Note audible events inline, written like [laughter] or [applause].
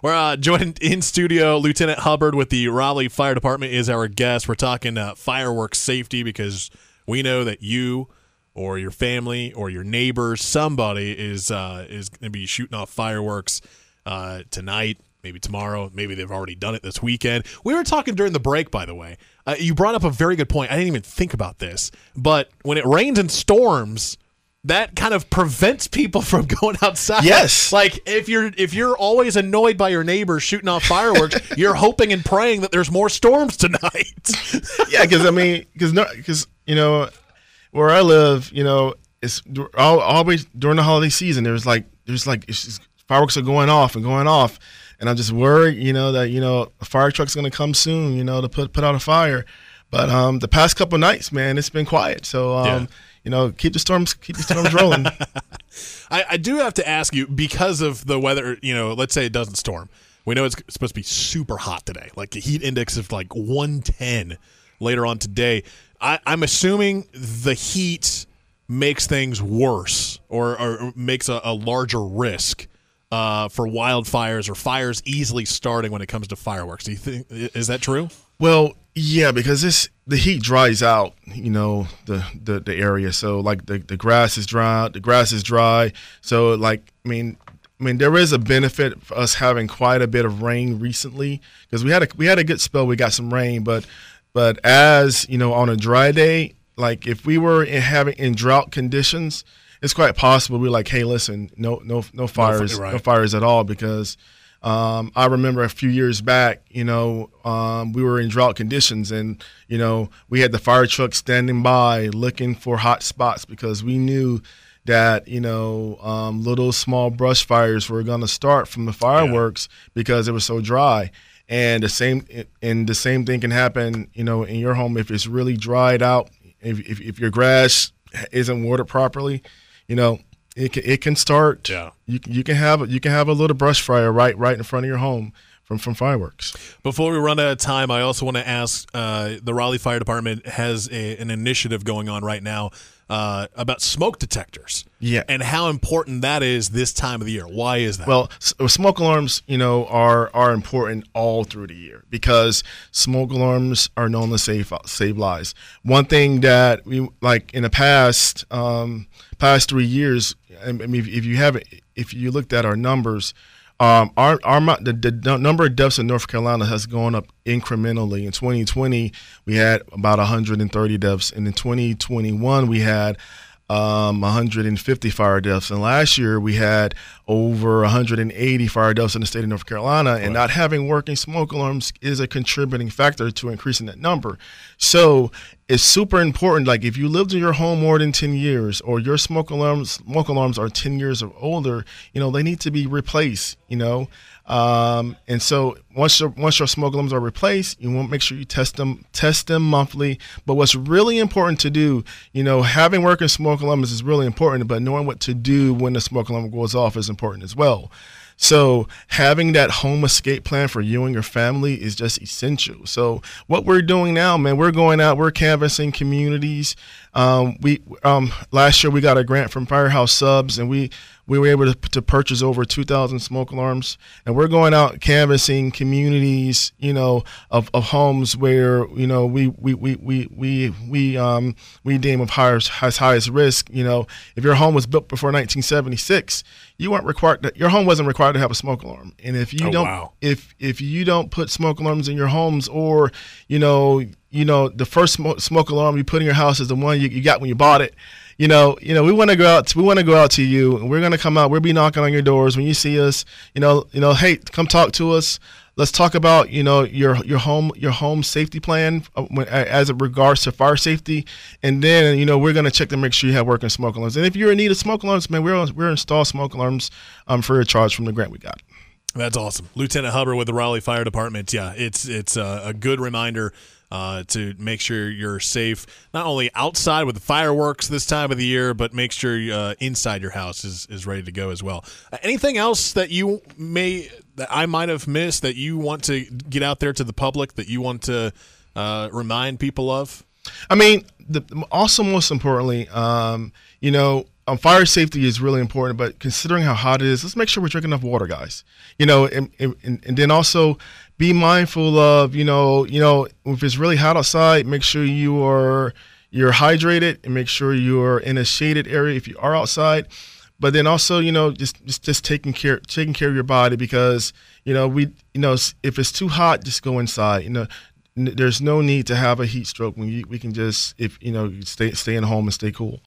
We're uh, joined in studio. Lieutenant Hubbard with the Raleigh Fire Department is our guest. We're talking uh, fireworks safety because we know that you or your family or your neighbor, somebody is uh, is going to be shooting off fireworks uh, tonight, maybe tomorrow, maybe they've already done it this weekend. We were talking during the break, by the way. Uh, you brought up a very good point. I didn't even think about this, but when it rains and storms that kind of prevents people from [laughs] going outside. Yes. Like if you're if you're always annoyed by your neighbors shooting off fireworks, [laughs] you're hoping and praying that there's more storms tonight. [laughs] yeah, because I mean, because no, because you know, where I live, you know, it's always during the holiday season. There's like there's like just, fireworks are going off and going off, and I'm just worried, you know, that you know a fire truck's going to come soon, you know, to put put out a fire. But um, the past couple nights, man, it's been quiet. So um, yeah you know, keep the storms, keep the storms rolling. [laughs] I, I do have to ask you because of the weather. You know, let's say it doesn't storm. We know it's supposed to be super hot today, like a heat index of like 110 later on today. I, I'm assuming the heat makes things worse or, or makes a, a larger risk uh, for wildfires or fires easily starting when it comes to fireworks. Do you think is that true? Well, yeah, because this the heat dries out, you know, the the, the area. So like the, the grass is dry, the grass is dry. So like I mean I mean there is a benefit for us having quite a bit of rain recently because we had a we had a good spell. We got some rain, but but as you know, on a dry day, like if we were in having in drought conditions, it's quite possible we're like, hey, listen, no no no fires, no, right. no fires at all because um, I remember a few years back, you know, um, we were in drought conditions and, you know, we had the fire truck standing by looking for hot spots because we knew that, you know, um, little small brush fires were going to start from the fireworks yeah. because it was so dry. And the same, and the same thing can happen, you know, in your home if it's really dried out, if, if, if your grass isn't watered properly, you know, it can, it can start. Yeah. You you can have you can have a little brush fire right right in front of your home from from fireworks. Before we run out of time, I also want to ask: uh, the Raleigh Fire Department has a, an initiative going on right now uh, about smoke detectors. Yeah, and how important that is this time of the year. Why is that? Well, smoke alarms, you know, are are important all through the year because smoke alarms are known to save save lives. One thing that we like in the past um, past three years, I mean, if you have if you looked at our numbers, um, our, our the, the, number of deaths in North Carolina has gone up incrementally. In 2020, we had about 130 deaths, and in 2021, we had um, 150 fire deaths. And last year we had over 180 fire deaths in the state of North Carolina. And not having working smoke alarms is a contributing factor to increasing that number. So it's super important. Like if you lived in your home more than 10 years, or your smoke alarms smoke alarms are 10 years or older, you know they need to be replaced. You know. Um, and so once your once your smoke alarms are replaced, you want to make sure you test them test them monthly. But what's really important to do, you know, having working smoke alarms is really important, but knowing what to do when the smoke alarm goes off is important as well. So having that home escape plan for you and your family is just essential. So what we're doing now, man, we're going out, we're canvassing communities. Um, we um, last year we got a grant from Firehouse Subs, and we we were able to, to purchase over 2,000 smoke alarms, and we're going out canvassing communities, you know, of, of homes where you know we we we we we we um we deem of highest highest risk. You know, if your home was built before 1976, you weren't required. To, your home wasn't required to have a smoke alarm, and if you oh, don't wow. if if you don't put smoke alarms in your homes, or you know you know, the first smoke, smoke alarm you put in your house is the one you, you got when you bought it. You know, you know, we want to go out. To, we want to go out to you, and we're gonna come out. We'll be knocking on your doors when you see us. You know, you know, hey, come talk to us. Let's talk about you know your your home your home safety plan uh, as it regards to fire safety, and then you know we're gonna check to make sure you have working smoke alarms. And if you're in need of smoke alarms, man, we're we're install smoke alarms um, for a charge from the grant we got. That's awesome, Lieutenant Hubbard with the Raleigh Fire Department. Yeah, it's it's a, a good reminder uh, to make sure you're safe, not only outside with the fireworks this time of the year, but make sure uh, inside your house is, is ready to go as well. Uh, anything else that you may that I might have missed that you want to get out there to the public that you want to uh, remind people of? I mean, the, also most importantly, um, you know, um, fire safety is really important, but considering how hot it is, let's make sure we drink enough water, guys. You know, and, and, and then also be mindful of, you know, you know, if it's really hot outside, make sure you are you're hydrated and make sure you're in a shaded area if you are outside. But then also, you know, just just, just taking care taking care of your body because you know we you know if it's too hot, just go inside. You know, there's no need to have a heat stroke when you, we can just if you know stay stay in home and stay cool.